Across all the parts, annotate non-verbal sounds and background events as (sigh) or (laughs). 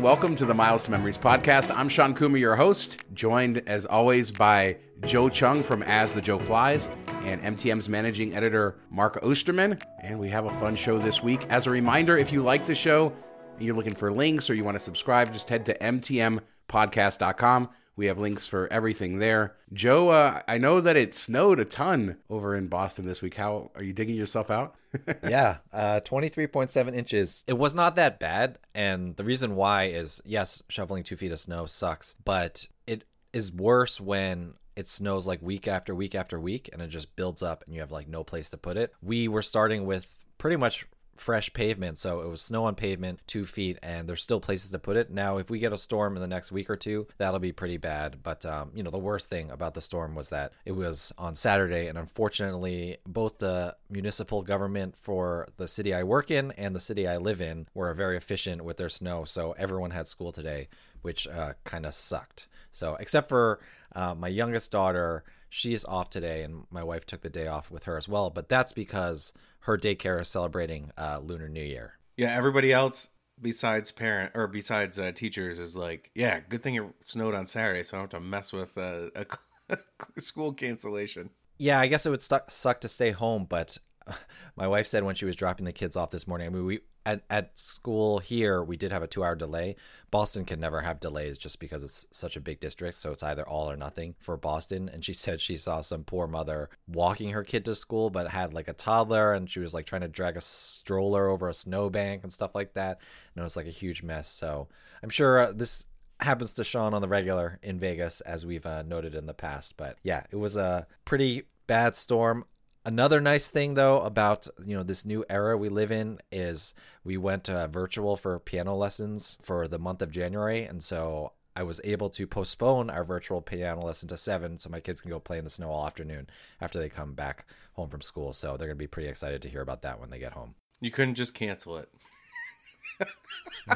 Welcome to the Miles to Memories podcast. I'm Shawn Coomer, your host, joined as always by Joe Cheung from As the Joe Flies and MTM's managing editor, Mark Osterman. And we have a fun show this week. As a reminder, if you like the show and you're looking for links or you want to subscribe, just head to mtmpodcast.com. We have links for everything there. Joe, uh, I know that it snowed a ton over in Boston this week. How are you digging yourself out? (laughs) yeah, uh, 23.7 inches. It was not that bad. And the reason why is yes, shoveling two feet of snow sucks, but it is worse when it snows like week after week after week and it just builds up and you have like no place to put it. We were starting with pretty much fresh pavement. So it was snow on pavement, two feet, and there's still places to put it. Now, if we get a storm in the next week or two, that'll be pretty bad. But, um, you know, the worst thing about the storm was that it was on Saturday. And unfortunately, both the municipal government for the city I work in and the city I live in were very efficient with their snow. So everyone had school today, which uh, kind of sucked. So, except for uh, my youngest daughter, she is off today, and my wife took the day off with her as well. But that's because her daycare is celebrating uh, Lunar New Year. Yeah, everybody else besides parent or besides uh, teachers is like, yeah, good thing it snowed on Saturday, so I don't have to mess with uh, a, a (laughs) school cancellation. Yeah, I guess it would suck to stay home, but (laughs) my wife said when she was dropping the kids off this morning, I mean, we at, at school here we did have a two hour delay. Boston can never have delays just because it's such a big district so it's either all or nothing for boston. And she (laughs) said she saw some poor mother walking her kid to school but had like a toddler and she was like trying to drag a stroller over a snowbank and stuff like that. And it was like a huge mess. So i'm sure uh, this happens to sean on the regular in vegas as we've uh, noted in the past. But yeah it was a pretty bad storm Another nice thing though about you know this new era we live in is we went uh, virtual for piano lessons for the month of January, and so I was able to postpone our virtual piano lesson to seven, so my kids can go play in the snow all afternoon after they come back home from school. So they're gonna be pretty excited to hear about that when they get home. You couldn't just cancel it.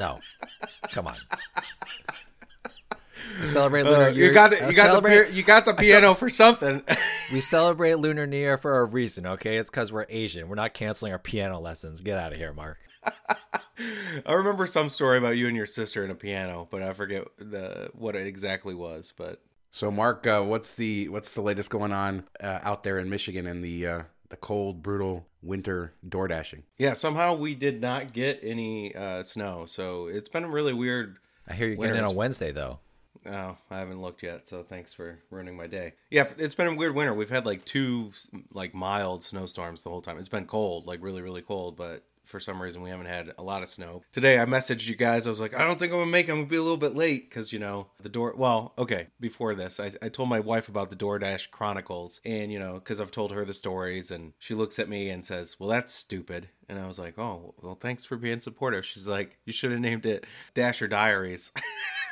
no, come on. We celebrate uh, Lunar uh, Year. You got, the, you, got the, you got the piano for something. (laughs) we celebrate Lunar New Year for a reason, okay? It's because we're Asian. We're not canceling our piano lessons. Get out of here, Mark. (laughs) I remember some story about you and your sister and a piano, but I forget the what it exactly was. But so, Mark, uh, what's the what's the latest going on uh, out there in Michigan in the uh, the cold, brutal winter door dashing? Yeah, somehow we did not get any uh, snow, so it's been really weird. I hear you're getting in on Wednesday though. Oh, I haven't looked yet, so thanks for ruining my day. Yeah, it's been a weird winter. We've had like two like mild snowstorms the whole time. It's been cold, like really, really cold, but for some reason we haven't had a lot of snow. Today I messaged you guys. I was like, I don't think I'm gonna make. It. I'm gonna be a little bit late because you know the door. Well, okay. Before this, I, I told my wife about the DoorDash Chronicles, and you know because I've told her the stories, and she looks at me and says, "Well, that's stupid." And I was like, "Oh, well, thanks for being supportive." She's like, "You should have named it Dasher Diaries." (laughs)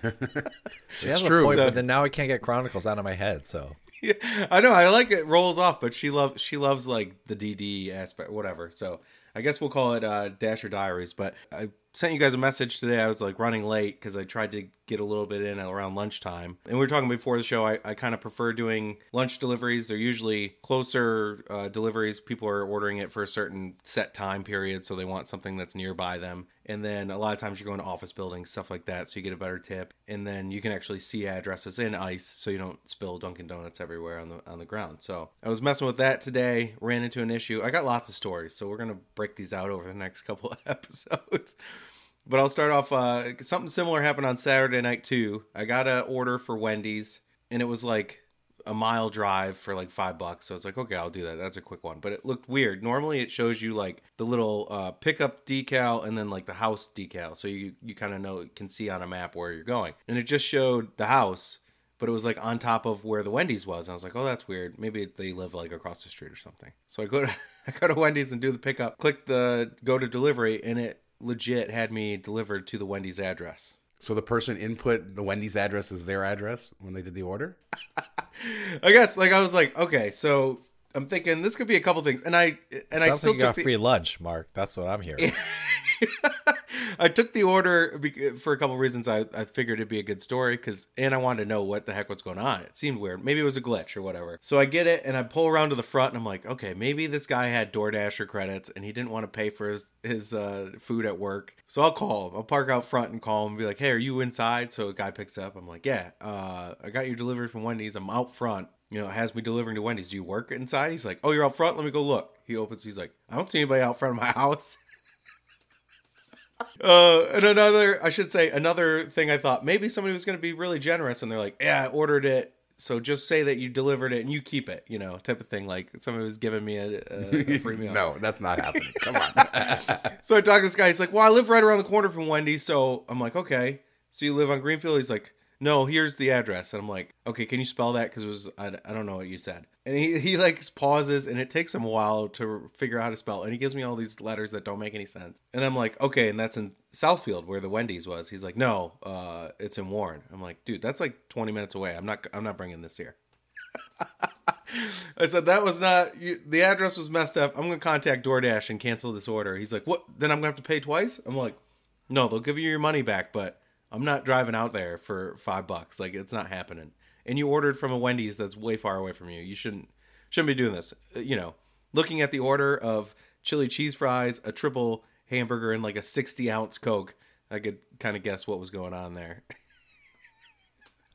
(laughs) she has true. a point, so, but then now I can't get Chronicles out of my head. So (laughs) yeah, I know I like it rolls off, but she loves she loves like the DD aspect, whatever. So I guess we'll call it uh, Dasher Diaries. But I sent you guys a message today. I was like running late because I tried to get a little bit in around lunchtime. And we were talking before the show. I, I kind of prefer doing lunch deliveries. They're usually closer uh, deliveries. People are ordering it for a certain set time period, so they want something that's nearby them. And then a lot of times you're going to office buildings, stuff like that, so you get a better tip. And then you can actually see addresses in ice, so you don't spill Dunkin' Donuts everywhere on the on the ground. So I was messing with that today. Ran into an issue. I got lots of stories, so we're gonna break these out over the next (laughs) couple of episodes. But I'll start off. Uh, something similar happened on Saturday night too. I got an order for Wendy's, and it was like a mile drive for like five bucks. So I was like, okay, I'll do that. That's a quick one. But it looked weird. Normally, it shows you like the little uh, pickup decal and then like the house decal, so you you kind of know can see on a map where you're going. And it just showed the house, but it was like on top of where the Wendy's was. And I was like, oh, that's weird. Maybe they live like across the street or something. So I go to (laughs) I go to Wendy's and do the pickup. Click the go to delivery, and it legit had me delivered to the Wendy's address. So the person input the Wendy's address as their address when they did the order? (laughs) I guess like I was like, okay, so I'm thinking this could be a couple things, and I and Sounds I still like you got the... free lunch, Mark. That's what I'm hearing. (laughs) I took the order for a couple reasons. I, I figured it'd be a good story because, and I wanted to know what the heck was going on. It seemed weird. Maybe it was a glitch or whatever. So I get it and I pull around to the front and I'm like, okay, maybe this guy had DoorDasher credits and he didn't want to pay for his, his uh, food at work. So I'll call him. I'll park out front and call him and be like, hey, are you inside? So a guy picks up. I'm like, yeah, uh, I got your delivery from Wendy's. I'm out front you know, has me delivering to Wendy's. Do you work inside? He's like, Oh, you're out front? Let me go look. He opens, he's like, I don't see anybody out front of my house. (laughs) uh, and another, I should say, another thing I thought maybe somebody was going to be really generous and they're like, Yeah, I ordered it. So just say that you delivered it and you keep it, you know, type of thing. Like somebody was giving me a, a, a free (laughs) meal. no, that's not happening. Come on. (laughs) So I talk to this guy. He's like, "Well, I live right around the corner from Wendy's." So I'm like, "Okay." So you live on Greenfield? He's like, "No, here's the address." And I'm like, "Okay, can you spell that? Because it was I, I don't know what you said." And he he like pauses, and it takes him a while to figure out how to spell. And he gives me all these letters that don't make any sense. And I'm like, "Okay," and that's in Southfield where the Wendy's was. He's like, "No, uh, it's in Warren." I'm like, "Dude, that's like 20 minutes away. I'm not I'm not bringing this here." (laughs) I said that was not you, the address was messed up. I'm gonna contact DoorDash and cancel this order. He's like, "What? Then I'm gonna have to pay twice?" I'm like, "No, they'll give you your money back, but I'm not driving out there for five bucks. Like it's not happening." And you ordered from a Wendy's that's way far away from you. You shouldn't shouldn't be doing this. Uh, You know, looking at the order of chili cheese fries, a triple hamburger, and like a 60 ounce Coke, I could kind of guess what was going on there. (laughs)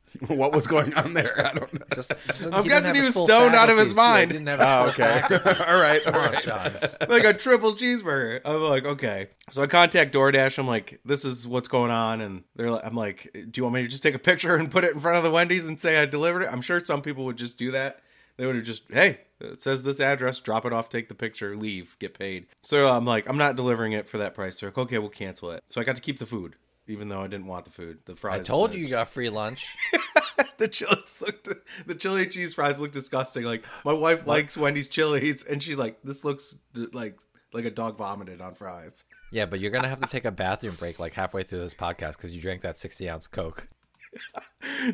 (laughs) what was going on there? I don't know. Just, just- I'm he guessing he was full stoned out of his faculties. Yeah, mind. didn't have his Oh, okay. faculties. (laughs) all right. On, (laughs) like a triple cheeseburger. I'm like, okay. So I contact DoorDash. I'm like, this is what's going on, and they're like, I'm like, do you want me to just take a picture and put it in front of the Wendy's and say I delivered it? I'm sure some people would just do that. They would have just, hey, it says this address, drop it off, take the picture, leave, get paid. So I'm like, I'm not delivering it for that price. They're like, okay, we'll cancel it. So I got to keep the food, even though I didn't want the food. The fries. I told you you got free lunch. (laughs) the chilies looked the chili cheese fries look disgusting. Like my wife likes Wendy's chilies, and she's like, "This looks like like a dog vomited on fries." Yeah, but you're gonna have to take a bathroom break like halfway through this podcast because you drank that 60 ounce Coke. (laughs)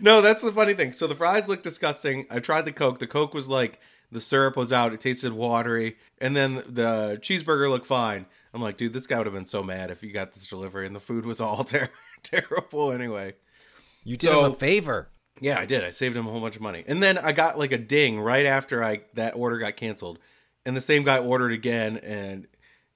No, that's the funny thing. So the fries look disgusting. I tried the Coke. The Coke was like the syrup was out. It tasted watery, and then the cheeseburger looked fine. I'm like, dude, this guy would have been so mad if you got this delivery and the food was all (laughs) ter- terrible anyway. You did So- him a favor. Yeah, I did. I saved him a whole bunch of money. And then I got like a ding right after I that order got canceled. And the same guy ordered again and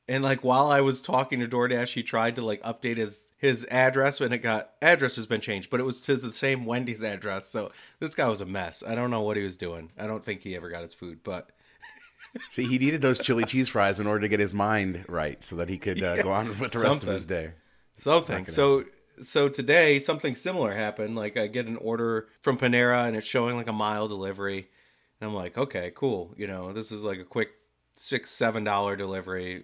and like while I was talking to DoorDash, he tried to like update his his address and it got address has been changed, but it was to the same Wendy's address. So this guy was a mess. I don't know what he was doing. I don't think he ever got his food, but See, he needed those chili cheese fries in order to get his mind right, so that he could uh, go on with the rest something. of his day. something. So so today something similar happened. Like I get an order from Panera and it's showing like a mile delivery, and I'm like, okay, cool. You know, this is like a quick six seven dollar delivery,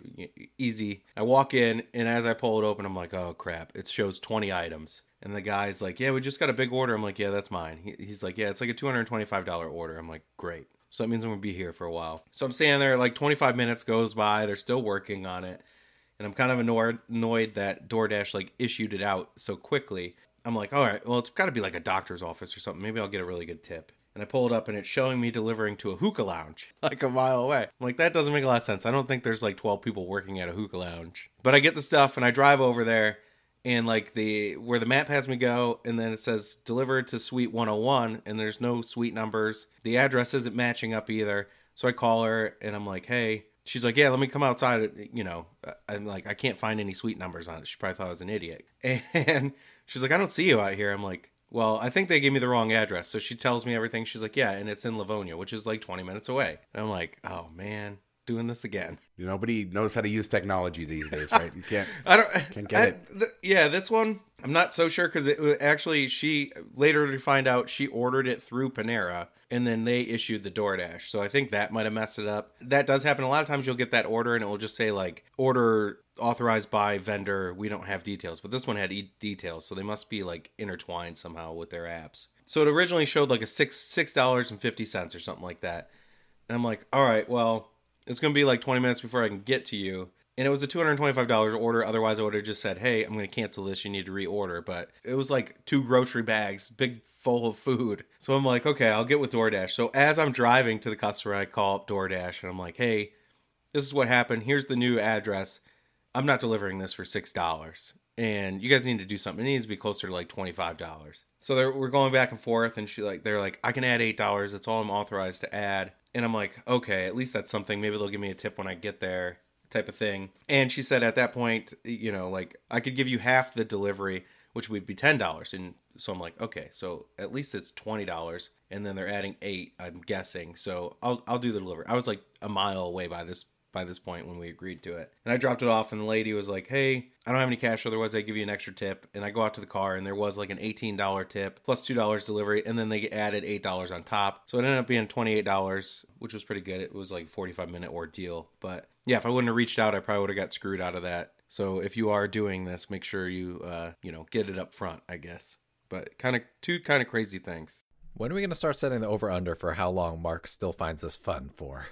easy. I walk in and as I pull it open, I'm like, oh crap! It shows 20 items. And the guy's like, "Yeah, we just got a big order." I'm like, "Yeah, that's mine." He, he's like, "Yeah, it's like a two hundred twenty-five dollar order." I'm like, "Great." So that means I'm gonna be here for a while. So I'm standing there, like 25 minutes goes by. They're still working on it and I'm kind of annoyed, annoyed that DoorDash like issued it out so quickly. I'm like, all right, well, it's got to be like a doctor's office or something. Maybe I'll get a really good tip. And I pull it up, and it's showing me delivering to a hookah lounge (laughs) like a mile away. I'm like, that doesn't make a lot of sense. I don't think there's like 12 people working at a hookah lounge. But I get the stuff, and I drive over there, and like the where the map has me go, and then it says delivered to Suite 101, and there's no suite numbers. The address isn't matching up either. So I call her, and I'm like, hey, She's like, yeah, let me come outside. Uh, you know, uh, I'm like, I can't find any suite numbers on it. She probably thought I was an idiot. (laughs) And she's like, I don't see you out here. I'm like, well, I think they gave me the wrong address. So she tells me everything. She's like, yeah, and it's in Livonia, which is like 20 minutes away. And I'm like, oh man, doing this again. Nobody knows how to use technology these days, right? You can't. (laughs) I don't Can't get I- it. th- yeah, this one I'm not so sure because it actually she later to find out she ordered it through Panera and then they issued the DoorDash. So I think that might have messed it up. That does happen a lot of times. You'll get that order and it will just say like order authorized by vendor. We don't have details, but this one had e- details, so they must be like intertwined somehow with their apps. So it originally showed like a six six dollars and fifty cents or something like that. And I'm like, all right, well, it's going to be like 20 minutes before I can get to you. And it was a $225 order. Otherwise, I would have just said, hey, I'm going to cancel this. You need to reorder. But it was like two grocery bags, big full of food. So I'm like, okay, I'll get with DoorDash. So as I'm driving to the customer, I call up DoorDash and I'm like, hey, this is what happened. Here's the new address. I'm not delivering this for six dollars, and you guys need to do something. It needs to be closer to like twenty five dollars. So we're going back and forth, and she like they're like, I can add eight dollars. That's all I'm authorized to add. And I'm like, okay, at least that's something. Maybe they'll give me a tip when I get there, type of thing. And she said at that point, you know, like I could give you half the delivery, which would be ten dollars. And so I'm like, okay, so at least it's twenty dollars, and then they're adding eight. I'm guessing, so I'll I'll do the delivery. I was like a mile away by this by this point when we agreed to it. And I dropped it off, and the lady was like, "Hey, I don't have any cash, otherwise I give you an extra tip." And I go out to the car, and there was like an eighteen dollar tip plus plus two dollars delivery, and then they added eight dollars on top, so it ended up being twenty eight dollars, which was pretty good. It was like forty five minute ordeal, but yeah, if I wouldn't have reached out, I probably would have got screwed out of that. So if you are doing this, make sure you uh, you know get it up front, I guess. But kind of two kind of crazy things. When are we going to start setting the over under for how long Mark still finds this fun for?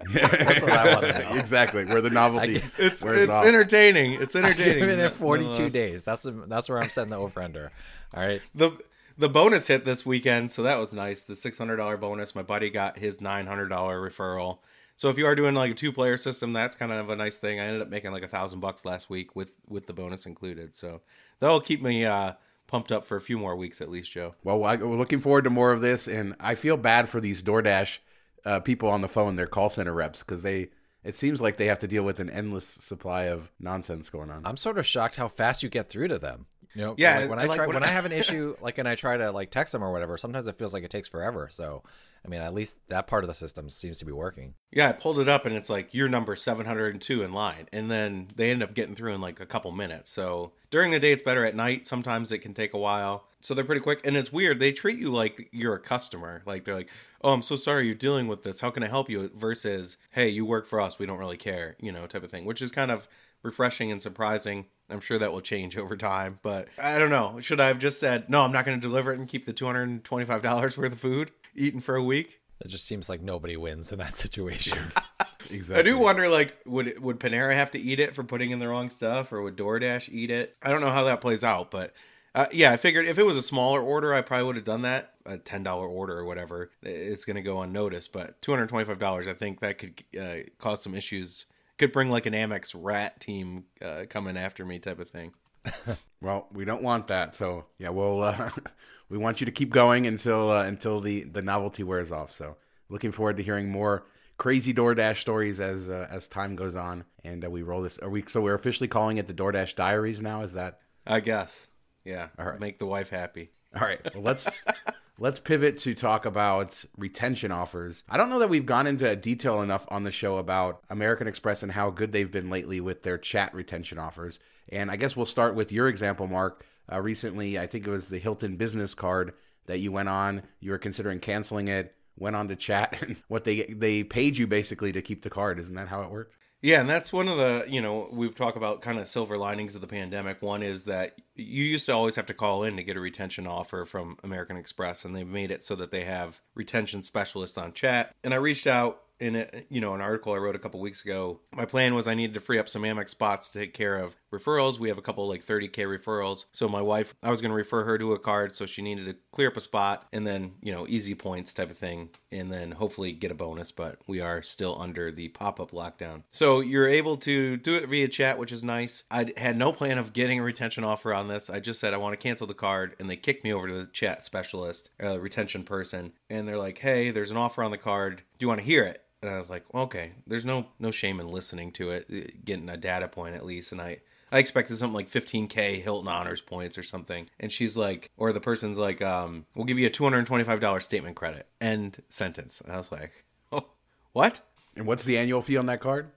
(laughs) That's what I want to know. (laughs) exactly where the novelty It's wears it's off. entertaining. It's entertaining. Giving it 42 nonetheless. days. That's that's where I'm setting the over under. All right. the the bonus hit this weekend, so that was nice. The six hundred dollar bonus. My buddy got his nine hundred dollar referral. So if you are doing like a two player system, that's kind of a nice thing. I ended up making like a thousand bucks last week with with the bonus included. So that'll keep me uh, pumped up for a few more weeks at least, Joe. Well, I, we're looking forward to more of this, and I feel bad for these DoorDash uh, people on the phone, their call center reps, because they. It seems like they have to deal with an endless supply of nonsense going on. I'm sort of shocked how fast you get through to them. You know, Yeah, like when I I like try when when I- I have an (laughs) issue, like, and I try to like text them or whatever. Sometimes it feels like it takes forever. So, I mean, at least that part of the system seems to be working. Yeah, I pulled it up and it's like you're number 702 in line. And then they end up getting through in like a couple minutes. So during the day, it's better. At night, sometimes it can take a while. So they're pretty quick. And it's weird. They treat you like you're a customer. Like they're like, oh, I'm so sorry you're dealing with this. How can I help you? Versus, hey, you work for us. We don't really care, you know, type of thing, which is kind of refreshing and surprising. I'm sure that will change over time. But I don't know. Should I have just said, no, I'm not going to deliver it and keep the $225 worth of food eaten for a week? It just seems like nobody wins in that situation. exactly. (laughs) I do wonder, like, would would Panera have to eat it for putting in the wrong stuff, or would DoorDash eat it? I don't know how that plays out, but uh, yeah, I figured if it was a smaller order, I probably would have done that. A ten dollar order or whatever, it's going to go unnoticed. But two hundred twenty five dollars, I think that could uh, cause some issues. Could bring like an Amex rat team uh, coming after me, type of thing. (laughs) Well, we don't want that. So yeah, we'll uh, (laughs) we want you to keep going until uh, until the the novelty wears off. So looking forward to hearing more crazy DoorDash stories as uh, as time goes on, and uh, we roll this. Are we so we're officially calling it the DoorDash Diaries now? Is that I guess. Yeah. All right. Make the wife happy. all right? Well, let's. (laughs) Let's pivot to talk about retention offers. I don't know that we've gone into detail enough on the show about American Express and how good they've been lately with their chat retention offers. And I guess we'll start with your example, Mark. Uh, recently, I think it was the Hilton business card that you went on. You were considering canceling it, went on to chat, (laughs) and what they they paid you basically to keep the card. Isn't that how it worked? Yeah, and that's one of the, you know, we've talked about kind of silver linings of the pandemic. One is that you used to always have to call in to get a retention offer from American Express, and they've made it so that they have retention specialists on chat. And I reached out in a, you know, an article I wrote a couple weeks ago. My plan was I needed to free up some Amex spots to take care of referrals. We have a couple like 30k referrals. So my wife, I was going to refer her to a card, so she needed to clear up a spot and then, you know, easy points type of thing, and then hopefully get a bonus. But we are still under the pop up lockdown. So you're able to do it via chat, which is nice. I had no plan of getting a retention offer on this. I just said I want to cancel the card, and they kicked me over to the chat specialist, uh, retention person, and they're like, "Hey, there's an offer on the card. Do you want to hear it?" And I was like, "Okay, there's no no shame in listening to it, uh, getting a data point at least." And I I expected something like 15k Hilton honors points or something. And she's like, or the person's like, um, "We'll give you a $225 statement credit." End sentence. And I was like, (laughs) "Oh, what?" And what's the annual fee on that card?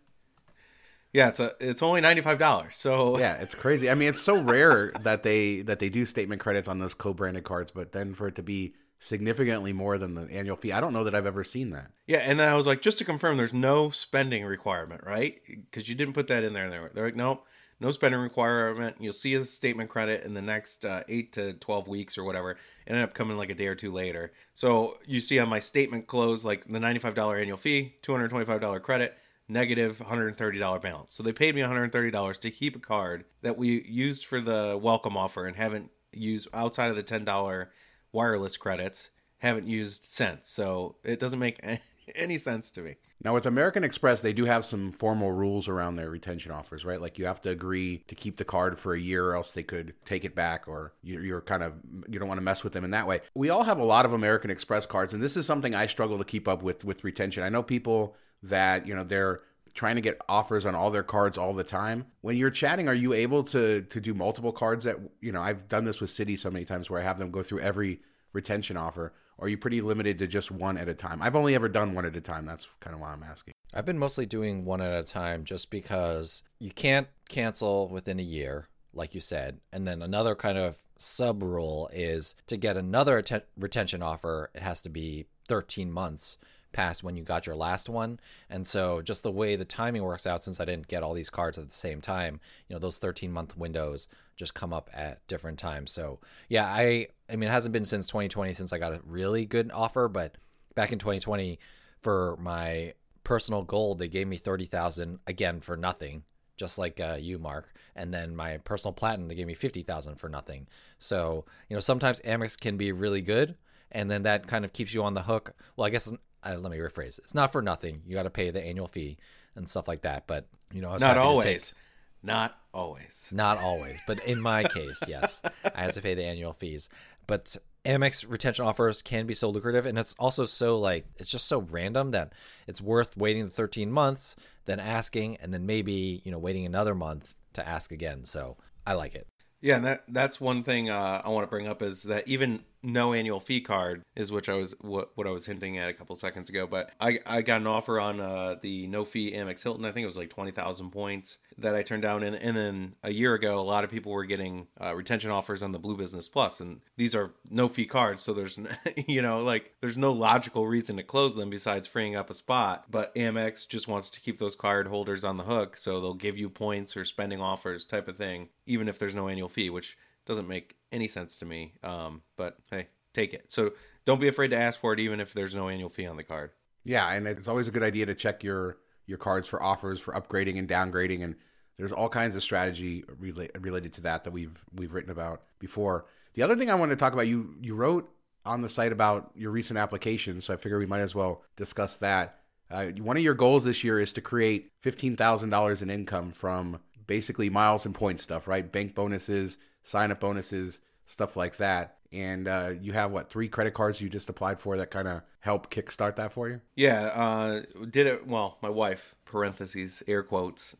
Yeah, it's a it's only ninety five dollars. So Yeah, it's crazy. I mean, it's so rare that they that they do statement credits on those co-branded cards, but then for it to be significantly more than the annual fee, I don't know that I've ever seen that. yeah, and then I was like, just to confirm, there's no spending requirement, right? Because you didn't put that in there. And they're, like, nope, no spending requirement. You'll see a statement credit in the next uh, eight to twelve weeks or whatever. It ended up coming like a day or two later. So you see on my statement close like the ninety five dollar annual fee, two hundred twenty five dollar credit. Negative $130 balance. So they paid me $130 to keep a card that we used for the welcome offer and haven't used outside of the $10 wireless credits haven't used since. So it doesn't make (laughs) any, sense to me. Now, with American Express, they do have some formal rules around their retention offers, right? Like you have to agree to keep the card for a year, or else they could take it back, or you're kind of you don't want to mess with them in that way. We all have a lot of American Express cards, and this is something I struggle to keep up with with retention. I know people that you know they're trying to get offers on all their cards all the time. When you're chatting, are you able to to do multiple cards that you know? I've done this with Citi so many times where I have them go through every retention offer. Or are you pretty limited to just one at a time? I've only ever done one at a time. That's kind of why I'm asking. I've been mostly doing one at a time just because you can't cancel within a year, like you said. And then another kind of sub rule is to get another atten- retention offer, it has to be 13 months past when you got your last one. And so just the way the timing works out since I didn't get all these cards at the same time, you know, those 13 month windows just come up at different times. So, yeah, I I mean, it hasn't been since 2020 since I got a really good offer, but back in 2020 for my personal gold, they gave me 30,000 again for nothing. Just like uh, you, Mark, and then my personal platinum, they gave me fifty thousand for nothing. So you know, sometimes Amex can be really good, and then that kind of keeps you on the hook. Well, I guess uh, let me rephrase. It's not for nothing. You got to pay the annual fee and stuff like that. But you know, Not always. take- Not always. not always, but in my case, (laughs) yes, I had to pay the annual fees. But Amex retention offers can be so lucrative, and it's also so like it's just so random that it's worth waiting the 13 months, then asking, and then maybe you know waiting another month to ask again. So I like it. Yeah, and that that's one thing uh, I want to bring up is that even no annual fee card is which I was what, what I was hinting at a couple seconds ago. But I I got an offer on uh, the no fee Amex Hilton. I think it was like twenty thousand points that I turned down. And and then a year ago, a lot of people were getting uh, retention offers on the Blue Business Plus, and these are no fee cards. So there's (laughs) you know like there's no logical reason to close them besides freeing up a spot. But Amex just wants to keep those card holders on the hook, so they'll give you points or spending offers type of thing, even if there's no annual fee, which doesn't make any sense to me. Um, but hey, take it. So don't be afraid to ask for it, even if there's no annual fee on the card. Yeah, and it's always a good idea to check your your cards for offers for upgrading and downgrading, and there's all kinds of strategy rela- related to that that we've we've written about before. The other thing I wanted to talk about, you you wrote on the site about your recent applications, so I figure we might as well discuss that. Uh, one of your goals this year is to create fifteen thousand dollars in income from basically miles and points stuff, right? Bank bonuses, sign up bonuses, stuff like that. And uh, you have what three credit cards you just applied for that kind of help kickstart that for you? Yeah, uh, did it. Well, my wife (parentheses air quotes)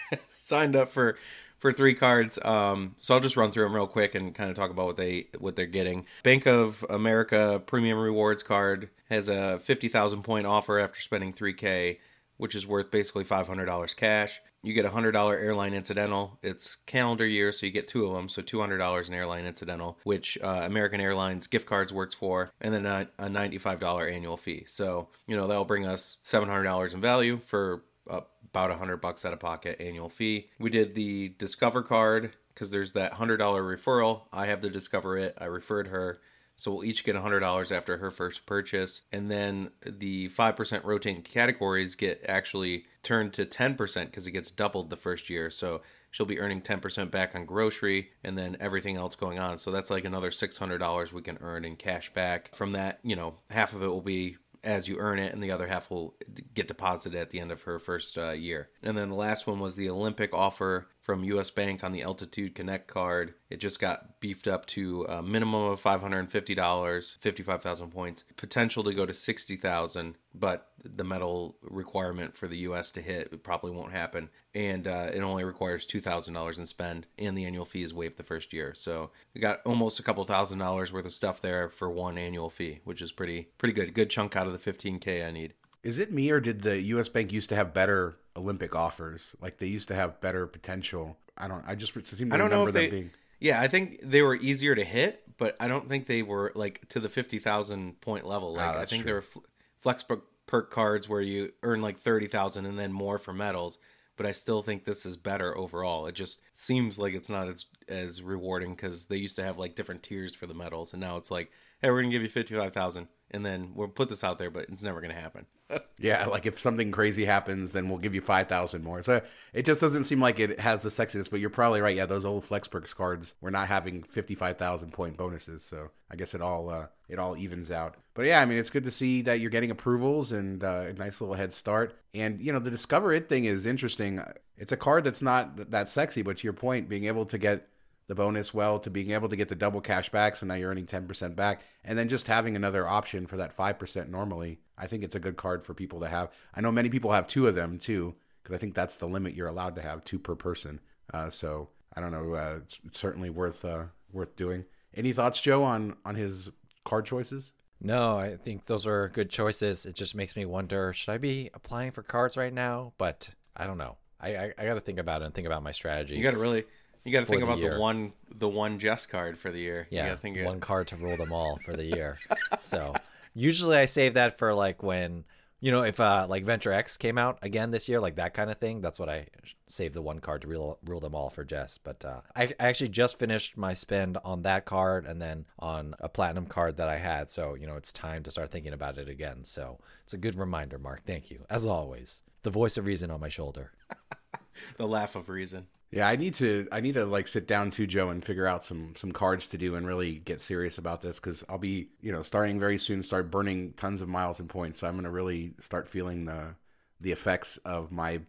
(laughs) signed up for for three cards. Um, so I'll just run through them real quick and kind of talk about what they what they're getting. Bank of America Premium Rewards card has a fifty thousand point offer after spending three k, which is worth basically five hundred dollars cash. You get a hundred dollar airline incidental. It's calendar year, so you get two of them. So two hundred dollars in airline incidental, which uh, American Airlines gift cards works for, and then a, a ninety five dollar annual fee. So you know that'll bring us seven hundred dollars in value for about a hundred bucks out of pocket annual fee. We did the Discover card because there's that hundred dollar referral. I have to discover it. I referred her. So we'll each get $100 after her first purchase. And then the 5% rotating categories get actually turned to 10% because it gets doubled the first year. So she'll be earning 10% back on grocery and then everything else going on. So that's like another $600 we can earn in cash back. From that, you know, half of it will be as you earn it, and the other half will get deposited at the end of her first uh, year. And then the last one was the Olympic offer from US Bank on the Altitude Connect card. It just got beefed up to a minimum of $550, 55,000 points, potential to go to 60,000, but the metal requirement for the US to hit probably won't happen. And uh, it only requires $2,000 in spend, and the annual fee is waived the first year. So we got almost a couple thousand dollars worth of stuff there for one annual fee, which is pretty pretty good. Good chunk out of the 15K I need. Is it me or did the U.S. Bank used to have better Olympic offers? Like they used to have better potential. I don't. I just seem to I don't know remember if them they. being. Yeah, I think they were easier to hit, but I don't think they were like to the fifty thousand point level. Like I Ah, think true. there were fl- flex perk cards where you earn like thirty thousand and then more for medals. But I still think this is better overall. It just seems like it's not as as rewarding because they used to have like different tiers for the medals, and now it's like, hey, we're gonna give you fifty five thousand, and then we'll put this out there, but it's never gonna happen. Yeah, like if something crazy happens, then we'll give you five thousand more. So it just doesn't seem like it has the sexiness. But you're probably right. Yeah, those old Flex Perks cards were not having fifty five thousand point bonuses. So I guess it all uh, it all evens out. But yeah, I mean, it's good to see that you're getting approvals and uh, a nice little head start. And you know, the Discover It thing is interesting. It's a card that's not that sexy, but to your point, being able to get the bonus well to being able to get the double cash back so now you're earning 10% back. And then just having another option for that 5% normally i think it's a good card for people to have. I know many people have two of them too because i think that's the limit you're allowed to have two per person. Uh, so i don't know uh, it's, it's, certainly worth uh, worth doing. Any thoughts joe on on his card choices? No i think those are good choices. It just makes me wonder should i be applying for cards right now? But i don't know. I i, I got to think about it and think about my strategy. You got to really you got to think the about year. the one the one Jess card for the year. Yeah, think one card to rule them all for the year. (laughs) so usually I save that for like when you know if uh like Venture X came out again this year, like that kind of thing. That's what I save the one card to rule rule them all for Jess. But uh, I, I actually just finished my spend on that card and then on a platinum card that I had. So you know it's time to start thinking about it again. So it's a good reminder, Mark. Thank you as always. The voice of reason on my shoulder. (laughs) the laugh of reason. Yeah, I need to I need to like sit down to Joe and figure out some some cards to do and really get serious about this because I'll be you know starting very soon, start burning tons of miles and points. So I'm gonna really start feeling the the effects of my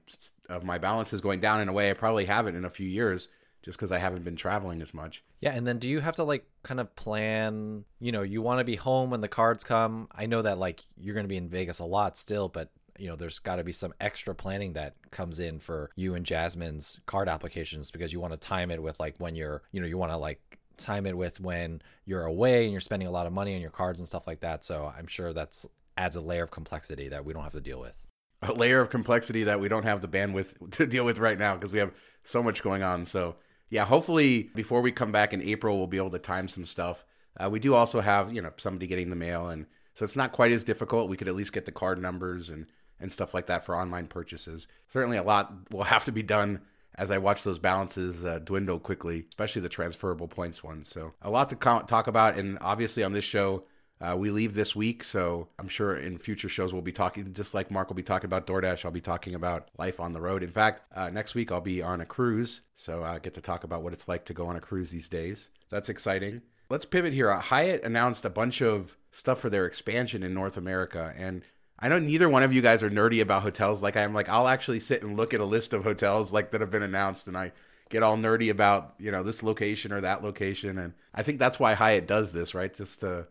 of my balances going down in a way I probably haven't in a few years just because I haven't been traveling as much. Yeah, and then do you have to like kind of plan? You know, you want to be home when the cards come. I know that like you're going to be in Vegas a lot still, but you know there's got to be some extra planning that comes in for you and Jasmine's card applications because you want to time it with like when you're you know you want to like time it with when you're away and you're spending a lot of money on your cards and stuff like that. So i'm sure that's adds a layer of complexity that we don't have to deal with. A layer of complexity that we don't have the bandwidth (laughs) to deal with right now because we have so much going on. So yeah hopefully before we come back in april we'll be able to time some stuff. Uh, we do also have you know somebody getting the mail and so it's not quite as difficult. We could at least get the card numbers and and stuff like that for online purchases. Certainly, a lot will have to be done as I watch those balances uh, dwindle quickly, especially the transferable points ones. So, a lot to talk about. And obviously, on this show, uh, we leave this week. So, I'm sure in future shows, we'll be talking, just like Mark will be talking about DoorDash, I'll be talking about life on the road. In fact, uh, next week, I'll be on a cruise. So, I get to talk about what it's like to go on a cruise these days. That's exciting. Let's pivot here. Hyatt announced a bunch of stuff for their expansion in North America. And I know neither one of you guys are nerdy about hotels like I am. Like I'll actually sit and look at a list of hotels like that have been announced, and I get all nerdy about you know this location or that location. And I think that's why Hyatt does this, right? Just to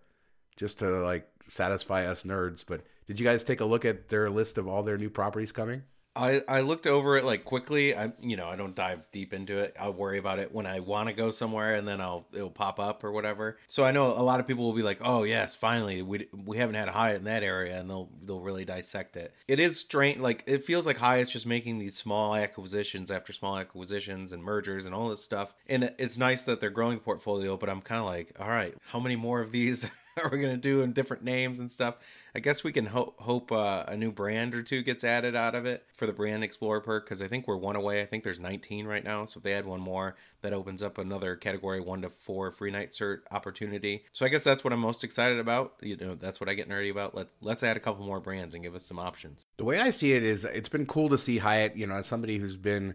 just to like satisfy us nerds. But did you guys take a look at their list of all their new properties coming? I, I looked over it like quickly. I you know I don't dive deep into it. I'll worry about it when I want to go somewhere, and then I'll it'll pop up or whatever. So I know a lot of people will be like, "Oh yes, finally we we haven't had a Hyatt in that area," and they'll they'll really dissect it. It is strange. Like it feels like Hyatt's just making these small acquisitions after small acquisitions and mergers and all this stuff. And it's nice that they're growing portfolio, but I'm kind of like, all right, how many more of these (laughs) are we gonna do in different names and stuff? I guess we can ho- hope uh, a new brand or two gets added out of it for the brand Explorer perk because I think we're one away. I think there's 19 right now, so if they add one more, that opens up another category one to four free night cert opportunity. So I guess that's what I'm most excited about. You know, that's what I get nerdy about. Let's let's add a couple more brands and give us some options. The way I see it is, it's been cool to see Hyatt. You know, as somebody who's been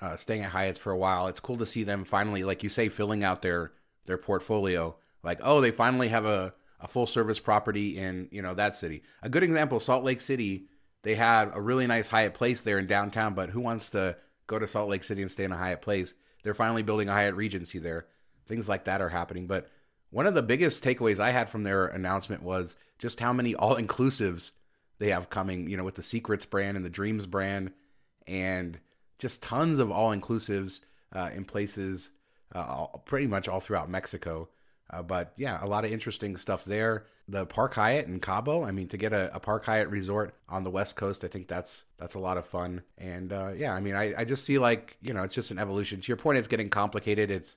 uh, staying at Hyatt's for a while, it's cool to see them finally, like you say, filling out their their portfolio. Like, oh, they finally have a a full service property in you know that city. A good example, Salt Lake City. They had a really nice Hyatt Place there in downtown, but who wants to go to Salt Lake City and stay in a Hyatt Place? They're finally building a Hyatt Regency there. Things like that are happening. But one of the biggest takeaways I had from their announcement was just how many (laughs) all inclusives they have coming. You know, with the Secrets brand and the Dreams brand, and just tons of all inclusives uh, in places uh, pretty much all throughout Mexico. Uh, but yeah, a lot of interesting stuff there. The Park Hyatt in Cabo. I mean, to get a, a Park Hyatt resort on the West Coast, I think that's that's a lot of fun. And uh, yeah, I mean, I, I just see like you know, it's just an evolution. To your point, it's getting complicated. It's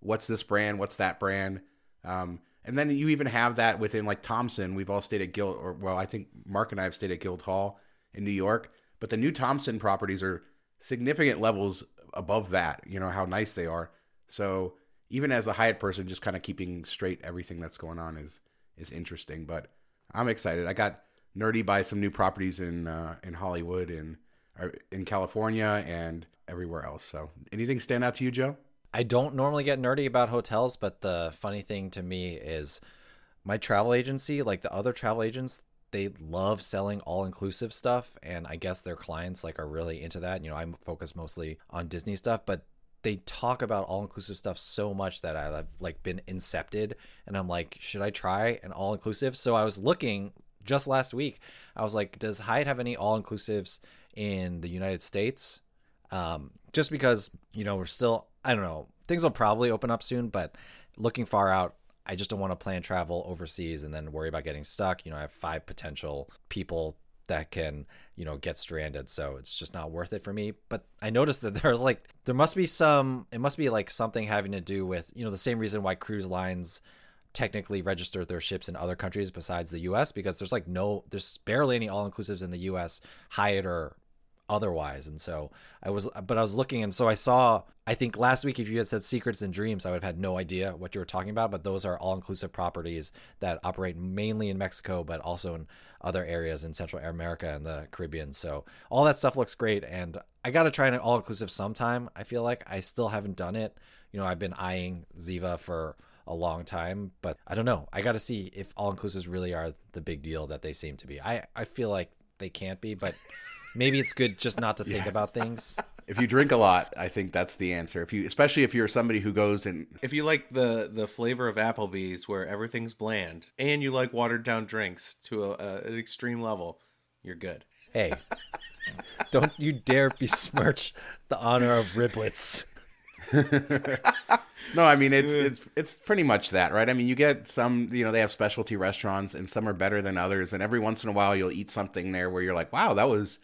what's this brand? What's that brand? Um, and then you even have that within like Thompson. We've all stayed at Gild, or well, I think Mark and I have stayed at Gild Hall in New York. But the new Thompson properties are significant levels above that. You know how nice they are. So even as a Hyatt person, just kind of keeping straight everything that's going on is is interesting. But I'm excited. I got nerdy by some new properties in uh, in Hollywood and in California and everywhere else. So, anything stand out to you, Joe? I don't normally get nerdy about hotels, but the funny thing to me is my travel agency, like the other travel agents, they love selling all inclusive stuff and I guess their clients like are really into that. You know, I'm focused mostly on Disney stuff, but they talk about all inclusive stuff so much that I've like been incepted and I'm like, should I try an all inclusive? So I was looking just last week. I was like, does Hyatt have any all inclusives in the United States? Um, just because, you know, we're still I don't know, things will probably open up soon, but looking far out, I just don't want to plan travel overseas and then worry about getting stuck. You know, I have five potential people that can, you know, get stranded. So it's just not worth it for me. But I noticed that (laughs) there's like, there must be some, it must be like something having to do with, you know, the same reason why cruise lines technically register their ships in other countries besides the US because there's like no, there's barely any all inclusives in the US, Hyatt or otherwise. And so I was, but I was looking, and so I saw. I think last week, if you had said Secrets and Dreams, I would have had no idea what you were talking about. But those are all inclusive properties that operate mainly in Mexico, but also in other areas in Central America and the Caribbean. So all that stuff looks great, and I got to try an all inclusive sometime. I feel like I still haven't done it. You know, I've been eyeing Ziva for a long time, but I don't know. I got to see if all inclusives really are the big deal that they seem to be. I I feel like they can't be, but (laughs) maybe it's good just not to think yeah. about things. (laughs) If you drink a lot, I think that's the answer. If you, especially if you're somebody who goes and if you like the the flavor of Applebee's where everything's bland, and you like watered down drinks to a, a, an extreme level, you're good. Hey, don't you dare besmirch the honor of riblets. (laughs) no, I mean it's it's it's pretty much that, right? I mean, you get some, you know, they have specialty restaurants and some are better than others, and every once in a while you'll eat something there where you're like, "Wow, that was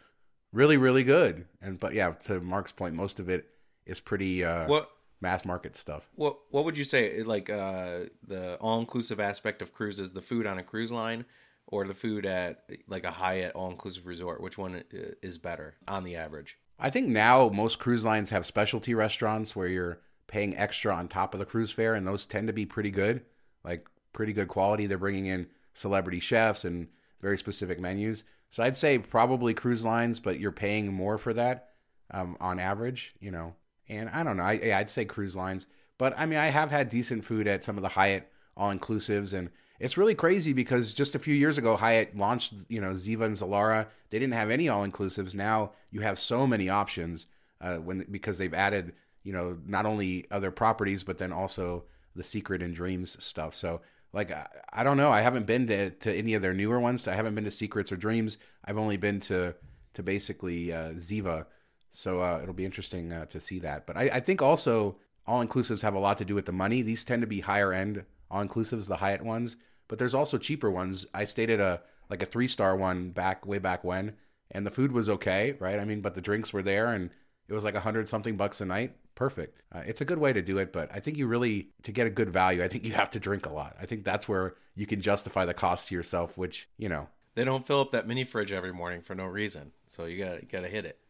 really really good. And but yeah to mark's point most of it is pretty uh what mass market stuff. What what would you say like uh the all-inclusive aspect of cruises the food on a cruise line or the food at like a hyatt all-inclusive resort? Which one is better on the average? I think now most cruise lines have specialty restaurants where you're paying extra on top of the cruise fare and those tend to be pretty good. Like pretty good quality. They're bringing in celebrity chefs and very specific menus so I'd say probably cruise lines, but you're paying more for that um, on average, you know. And I don't know. I, yeah, I'd say cruise lines, but I mean, I have had decent food at some of the Hyatt all inclusives, and it's really crazy because just a few years ago, Hyatt launched, you know, Ziva and Zilara. They didn't have any all inclusives. Now you have so many options uh, when because they've added, you know, not only other properties but then also the Secret and Dreams stuff. So like I, I don't know. I haven't been to, to any of their newer ones. I haven't been to Secrets or Dreams. I've only been to to basically uh, Ziva. So uh, it'll be interesting uh, to see that. But I, I think also all inclusives have a lot to do with the money. These tend to be higher end all inclusives, the Hyatt ones. But there's also cheaper ones. I stayed at a like a three star one back way back when, and the food was okay, right? I mean, but the drinks were there, and it was like a hundred something bucks a night perfect. Uh, it's a good way to do it, but I think you really to get a good value, I think you have to drink a lot. I think that's where you can justify the cost to yourself, which you know they don't fill up that mini fridge every morning for no reason, so you got got to hit it. (laughs)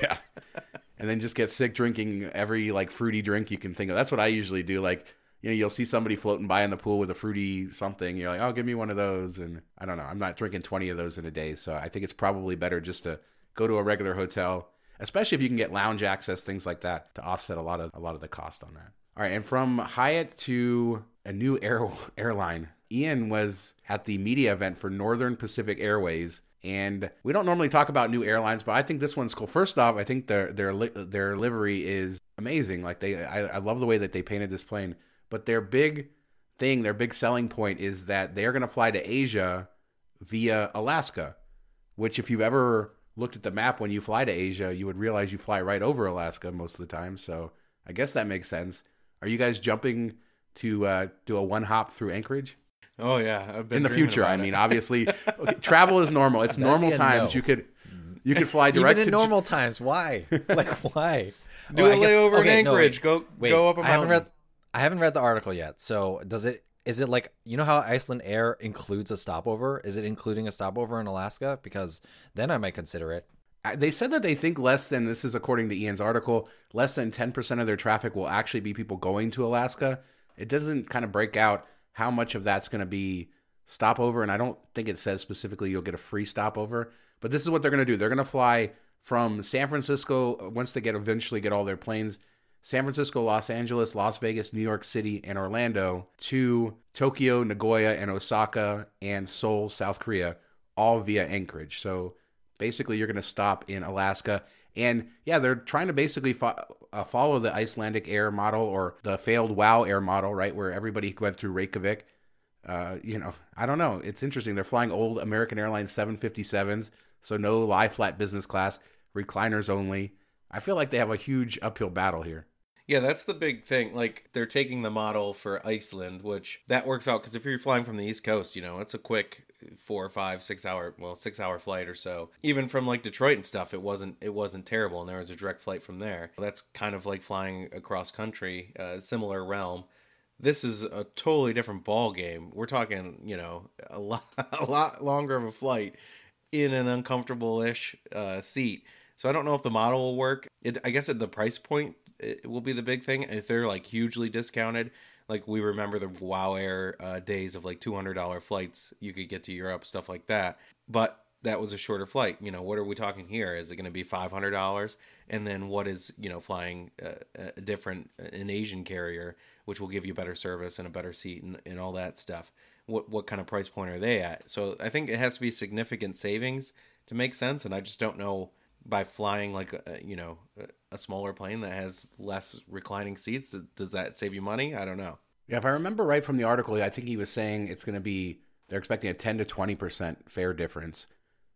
Yeah, and then just get sick drinking every like fruity drink you can think of. That's what I usually do. Like you know, you'll see somebody floating by in the pool with a fruity something. You're like, oh, give me one of those. And I don't know. I'm not drinking 20 of those in a day. So I think it's probably better just to go to a regular hotel, especially if you can get lounge access, things like that, to offset a lot of a lot of the cost on that. All right, and from Hyatt to a new air, (laughs) airline, Ian was at the media event for Northern Pacific Airways, and we don't normally talk about new airlines, but I think this one's cool. First off, I think their their their livery is amazing. Like they, I, I love the way that they painted this plane. But their big thing, their big selling point is that they're going to fly to Asia via Alaska, which if you've ever looked at the map when you fly to Asia, you would realize you fly right over Alaska most of the time. So I guess that makes sense. Are you guys jumping to uh, do a one hop through Anchorage? Oh yeah, in the future. I mean, obviously, okay, travel is normal. It's (laughs) normal times. No. You could you could fly direct Even in to normal J- times. Why? (laughs) like why? Do well, a layover okay, in Anchorage. No, go wait, go up a mountain. I haven't read I haven't read the article yet. So does it is it like you know how Icelandair includes a stopover? Is it including a stopover in Alaska? Because then I might consider it. Uh, they said that they think less than this is according to Ian's article, less than 10% of their traffic will actually be people going to Alaska. It doesn't kind of break out how much of that's going to be stopover, and I don't think it says specifically you'll get a free stopover. But this is what they're going to do. They're going to fly from San Francisco uh, once they get eventually get all their planes. San Francisco, Los Angeles, Las Vegas, New York City, and Orlando to Tokyo, Nagoya, and Osaka, and Seoul, South Korea, all via Anchorage. So basically, you're going to stop in Alaska. And yeah, they're trying to basically fo- uh, follow the Icelandic Air model or the failed WoW Air model, right? Where everybody went through Reykjavik. Uh, you know, I don't know. It's interesting. They're flying old American Airlines 757s, so no lie flat business class, recliners only. I feel like they have a huge uphill battle here. Yeah, that's the big thing. Like they're taking the model for Iceland, which that works out because if you're flying from the East Coast, you know, it's a quick four five, six hour, well, six hour flight or so. Even from like Detroit and stuff, it wasn't it wasn't terrible, and there was a direct flight from there. That's kind of like flying across country, uh, similar realm. This is a totally different ball game. We're talking, you know, a lot (laughs) a lot longer of a flight in an uncomfortable ish uh, seat. So I don't know if the model will work. It, I guess at the price point it will be the big thing. If they're like hugely discounted, like we remember the Wow Air uh, days of like two hundred dollar flights, you could get to Europe, stuff like that. But that was a shorter flight. You know, what are we talking here? Is it going to be five hundred dollars? And then what is you know flying a, a, different an Asian carrier, which will give you better service and a better seat and, and all that stuff? What what kind of price point are they at? So I think it has to be significant savings to make sense, and I just don't know by flying like a, you know a smaller plane that has less reclining seats does that save you money? I don't know. Yeah if i remember right from the article i think he was saying it's going to be they're expecting a 10 to 20% fare difference.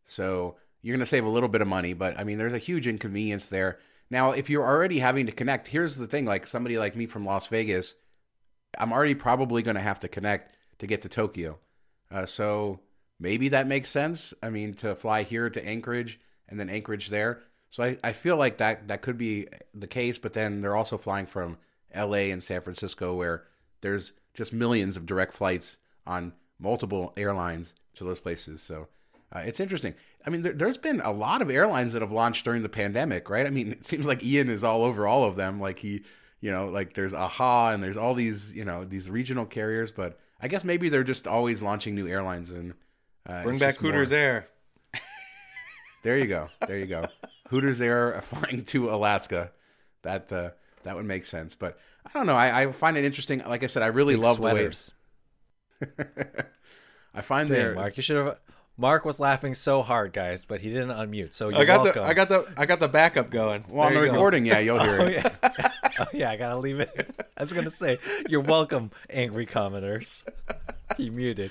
So you're going to save a little bit of money but i mean there's a huge inconvenience there. Now if you're already having to connect here's the thing like somebody like me from las vegas i'm already probably going to have to connect to get to tokyo. Uh, so maybe that makes sense. I mean to fly here to anchorage and then Anchorage there. So I, I feel like that that could be the case, but then they're also flying from LA and San Francisco where there's just millions of direct flights on multiple airlines to those places. So uh, it's interesting. I mean, there, has been a lot of airlines that have launched during the pandemic, right? I mean, it seems like Ian is all over all of them. Like he, you know, like there's AHA and there's all these, you know, these regional carriers. But I guess maybe they're just always launching new airlines and uh, bring back Hooters more... Air. There you go. There you go. Hooters Air (laughs) flying to Alaska. That uh, that would make sense. But I don't know. I, I find it interesting. Like I said, I really Big love sweaters. the way. (laughs) I find there. Mark, you should have. Mark was laughing so hard, guys, but he didn't unmute. So I got welcome. the I got the I got the backup going. Well, there on the recording, go. yeah, you'll hear (laughs) oh, it. Yeah. oh yeah, I gotta leave it. I was gonna say, you're welcome, angry commenters. He muted.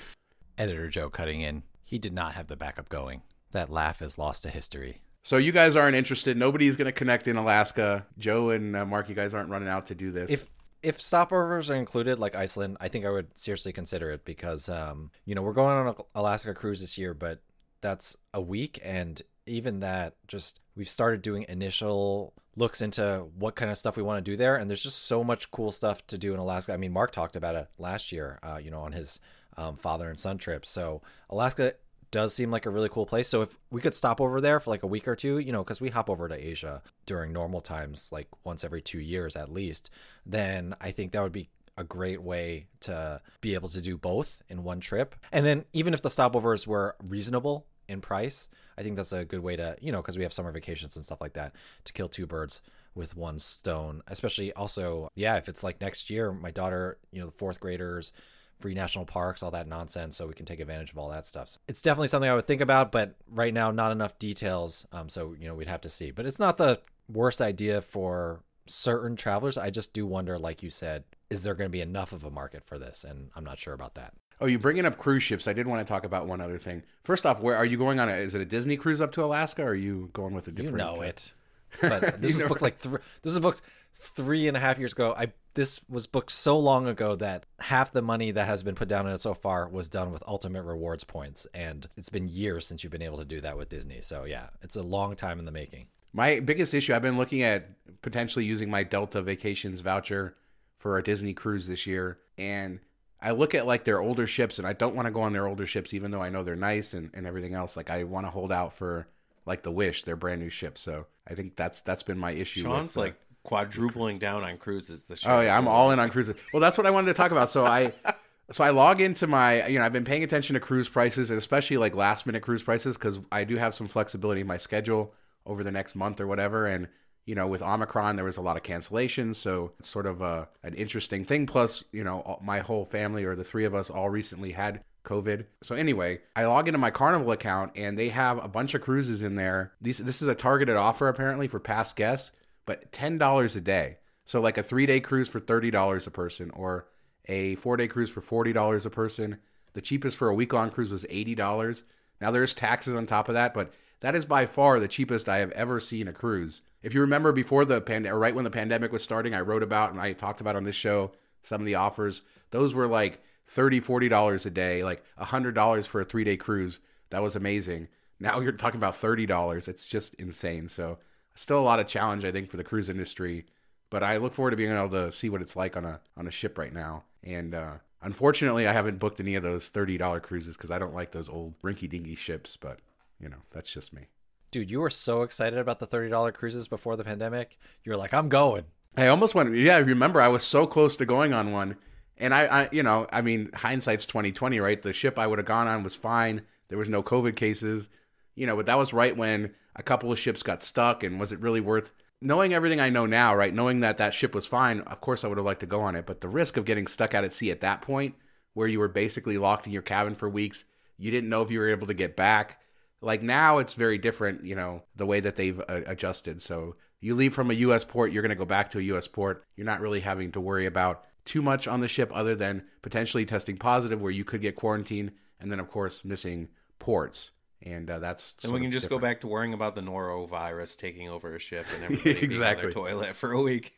Editor Joe cutting in. He did not have the backup going that laugh is lost to history. So you guys aren't interested. Nobody's going to connect in Alaska. Joe and uh, Mark, you guys aren't running out to do this. If if stopovers are included, like Iceland, I think I would seriously consider it because, um, you know, we're going on an Alaska cruise this year, but that's a week, and even that, just we've started doing initial looks into what kind of stuff we want to do there, and there's just so much cool stuff to do in Alaska. I mean, Mark talked about it last year, uh, you know, on his um, father and son trip. So Alaska does seem like a really cool place. So if we could stop over there for like a week or two, you know, because we hop over to Asia during normal times, like once every two years at least, then I think that would be a great way to be able to do both in one trip. And then even if the stopovers were reasonable in price, I think that's a good way to, you know, because we have summer vacations and stuff like that, to kill two birds with one stone. Especially also, yeah, if it's like next year, my daughter, you know, the fourth graders, free national parks, all that nonsense, so we can take advantage of all that stuff. So it's definitely something I would think about, but right now, not enough details. Um, so you know, we'd have to see. But it's not the worst idea for certain travelers. I just do wonder, like you said, is there going to be enough of a market for this? And I'm not sure about that. Oh, you bringing up cruise ships? I did want to talk about one other thing. First off, where are you going on? A, is it a Disney cruise up to Alaska? or Are you going with a different? You know it. (laughs) But this is booked like th- this is booked three and a half years ago. I this was booked so long ago that half the money that has been put down in it so far was done with ultimate rewards points. And it's been years since you've been able to do that with disney. So yeah it's a long time in the making. My biggest issue i've been looking at potentially using my delta vacations voucher for a disney cruise this year. And i look at like their older ships and i don't want to go on their older ships even though i know they're nice and, and everything else. Like i want to hold out for like the wish their brand new ship. So i think that's that's been my issue Shawn's with, uh, like quadrupling down on cruises this year. Oh yeah, I'm all in on cruises. Well, that's what I wanted to talk about. So I (laughs) So I log into my, you know, I've been paying attention to cruise prices, especially like last minute cruise prices, because I do have some flexibility in my schedule over the next month or whatever. And you know, with Omicron, there was a lot of cancellations, so it's sort of a an interesting thing. Plus, you know, my whole family or the three of us all recently had COVID. So anyway, I log into my Carnival account and they have a bunch of cruises in there. These this is a targeted offer apparently for past guests, but ten dollars a day. So like a three day cruise for thirty dollars a person, or a four day cruise for forty dollars a person. The cheapest for a week long cruise was eighty dollars. Now there's taxes on top of that, but that is by far the cheapest I have ever seen a cruise. If you remember before the pandemic, or right when the pandemic was starting, I wrote about and I talked about on this show some of the offers. Those were like $30, 40 dollars a day like hundred dollars for a three day cruise that was amazing now you're talking about 30 dollars it's just insane so still a lot of challenge i think for the cruise industry but i look forward to being able to see what it's like on a on a ship right now and uh unfortunately i haven't booked any of those 30 dollar cruises because i don't like those old rinky dinky ships but you know that's just me Dude, you were so excited about the $30 cruises before the pandemic. You were like, I'm going. I almost went. Yeah, remember I was so close to going on one, and I, I, you know, I mean, hindsight's twenty twenty, right? The ship I would have gone on was fine. There was no COVID cases, you know, but that was right when a couple of ships got stuck. And was it really worth knowing everything I know now, right? Knowing that that ship was fine, of course I would have liked to go on it. But the risk of getting stuck out at sea at that point, where you were basically locked in your cabin for weeks, you didn't know if you were able to get back. Like now, it's very different, you know, the way that they've uh, adjusted. So you leave from a U.S. port, you're going to go back to a U.S. port. You're not really having to worry about too much on the ship other than potentially testing positive where you could get quarantined and then of course missing ports and uh, that's and we can just different. go back to worrying about the norovirus taking over a ship and (laughs) everybody exactly being on their toilet for a week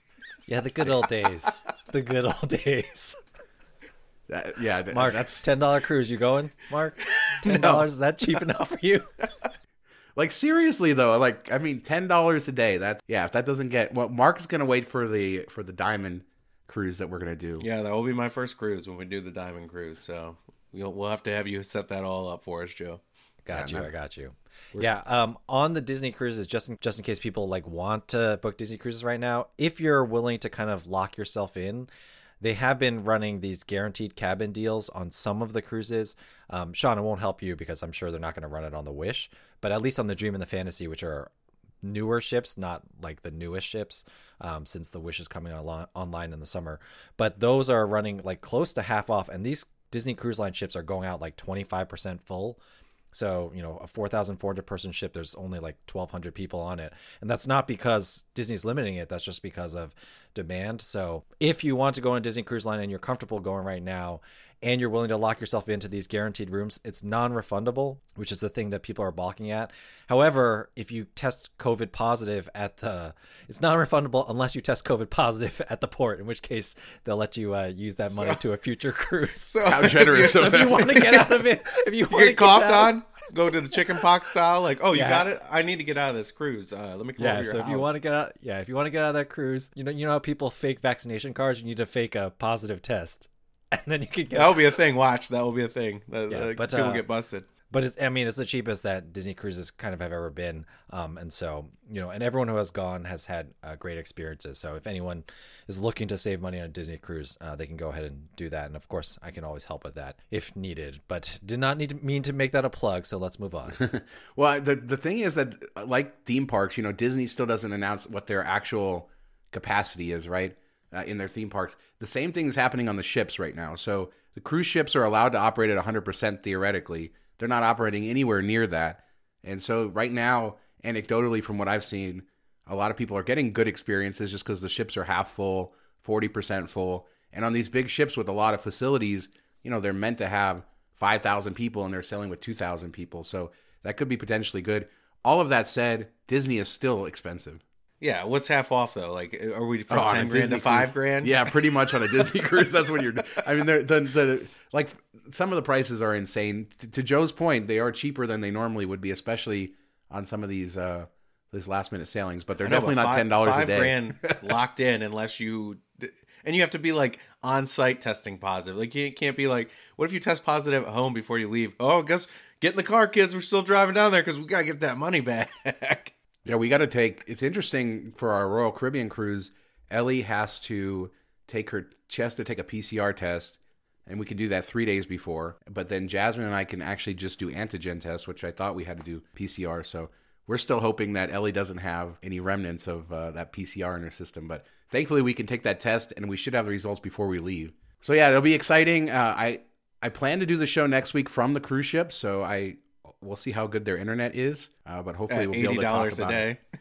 yeah the good old days the good old (laughs) days that, yeah mark that's ten dollar cruise you going mark (laughs) ten dollars no. is that cheap enough for you like seriously though like i mean ten dollars a day that's yeah if that doesn't get well mark is gonna wait for the for the diamond cruise that we're gonna do. Yeah, that will be my first cruise when we do the Diamond Cruise. So we'll we'll have to have you set that all up for us, Joe. Got yeah, you. I got you. Yeah. Um, on the Disney cruises, just in, just in case people like want to book Disney cruises right now, if you're willing to kind of lock yourself in, they have been running these guaranteed cabin deals on some of the cruises. Um, Shawn, it won't help you because I'm sure they're not going to run it on the Wish, but at least on the Dream and the Fantasy, which are newer ships, not like the newest ships, um, since the Wish is coming on- online in the summer. But those are running like close to half off, and these Disney Cruise Line ships are going out like 25% full. So, you know, a 4,400 person ship, there's only like 1,200 people on it. And that's not because Disney's limiting it, that's just because of demand. So, if you want to go on Disney Cruise Line and you're comfortable going right now, and you're willing to lock yourself into these guaranteed rooms, it's non refundable, which is the thing that people are balking at. However, if you test COVID positive at the, it's non refundable unless you test COVID positive (laughs) at the port, in which case they'll let you uh, use that money so, to a future cruise. So how generous! (laughs) so if you want to get out of it, (laughs) if you, you get coughed on, go to the chicken pox style. Like, oh, you yeah. got it. I need to get out of this cruise. Uh, let me come yeah. so if house. you want to get out, yeah, if you want to get out of that cruise, you know, you know how people fake vaccination cards. You need to fake a positive test. (laughs) and then you could get that will be a thing. Watch that will be a thing. yeah, uh, but people uh, get busted. But it's, I mean, it's the cheapest that Disney cruises kind of have ever been, um, and so you know, and everyone who has gone has had uh, great experiences. So if anyone is looking to save money on a Disney cruise, uh, they can go ahead and do that. And of course, I can always help with that if needed. But did not need to mean to make that a plug. So let's move on. (laughs) well, the the thing is that like theme parks, you know, Disney still doesn't announce what their actual capacity is, right? Uh, in their theme parks. The same thing is happening on the ships right now. So the cruise ships are allowed to operate at 100% theoretically. They're not operating anywhere near that. And so right now, anecdotally, from what I've seen, a lot of people are getting good experiences just because the ships are half full, 40% full. And on these big ships with a lot of facilities, you know, they're meant to have 5,000 people and they're sailing with 2,000 people. So that could be potentially good. All of that said, Disney is still expensive. Yeah, what's half off though? Like, are we from oh, ten grand to five cruise. grand? Yeah, pretty much on a Disney (laughs) cruise. That's when you're. I mean, the the like some of the prices are insane. To, to, Joe's point, they are cheaper than they normally would be, especially on some of these uh these last minute sailings. But they're know, definitely but not ten dollars a day. grand (laughs) locked in unless you. And you have to be like on site testing positive. Like you can't be like, what if you test positive at home before you leave? Oh, guess get in the car, kids. We're still driving down there because we gotta get that money back. (laughs) Yeah, we got to take. It's interesting for our Royal Caribbean cruise. Ellie has to take her. Has to take a PCR test, and we can do that three days before. But then Jasmine and I can actually just do antigen tests, which I thought we had to do PCR. So we're still hoping that Ellie doesn't have any remnants of uh, that PCR in her system. But thankfully, we can take that test, and we should have the results before we leave. So yeah, it'll be exciting. Uh, I I plan to do the show next week from the cruise ship, so I we'll see how good their internet is. Uh, but hopefully, At we'll be able to talk a about it. day. (laughs)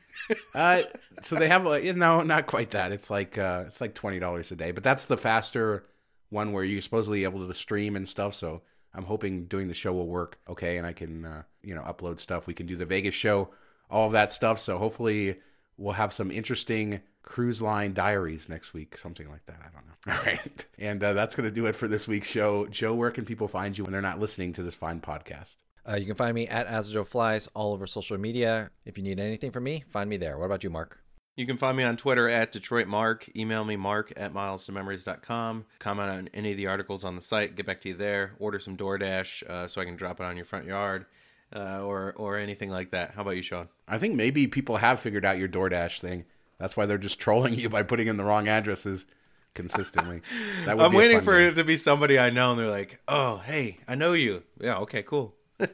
Uh, so they have like no, not quite that. It's like uh, it's like twenty dollars a day, but that's the faster one where you're supposedly able to stream and stuff. So I'm hoping doing the show will work okay, and I can uh, you know upload stuff. We can do the Vegas show, all of that stuff. So hopefully we'll have some interesting cruise line diaries next week, something like that. I don't know. (laughs) All right, and uh, that's gonna do it for this week's show. Joe, where can people find you when they're not listening to this fine podcast? Uh, you can find me at As Joe Flies all over social media. If you need anything from me, find me there. What about you, Mark? You can find me on Twitter at Detroit Mark. Email me mark at milestomemories.com. Comment on any of the articles on the site. Get back to you there. Order some DoorDash uh, so I can drop it on your front yard uh, or or anything like that. How about you, Shawn? I think maybe people have figured out your DoorDash thing. That's why they're just trolling you by putting in the wrong addresses consistently. (laughs) That would I'm be waiting for game. it to be somebody I know, and they're like, "Oh, hey, I know you." Yeah, okay, cool. (laughs)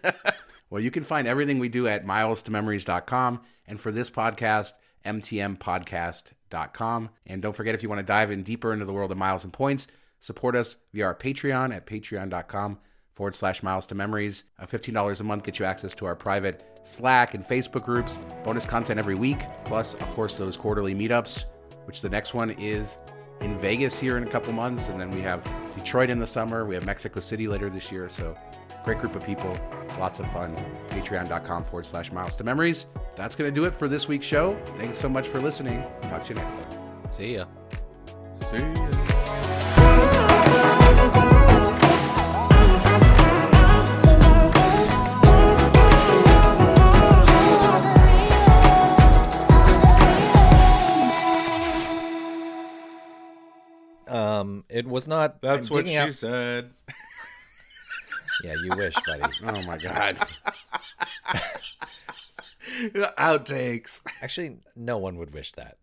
Well, you can find everything we do at milestomemories.com. And for this podcast, mtmpodcast.com. And don't forget, if you want to dive in deeper into the world of miles and points, support us via our Patreon at patreon.com forward slash miles to memories. Uh, $15 a month gets you access to our private Slack and Facebook groups, bonus content every week, plus, of course, those quarterly meetups, which the next one is in Vegas here in a couple months. And then we have Detroit in the summer. We have Mexico City later this year. So great group of people, lots of fun. Patreon.com forward slash miles to memories. That's going to do it for this week's show. Thanks so much for listening. Talk to you next time. See ya. See ya. Um, it was not. That's I'm what she out- said. (laughs) Yeah, you wish, buddy. (laughs) Oh my God. (laughs) Outtakes. Actually, no one would wish that.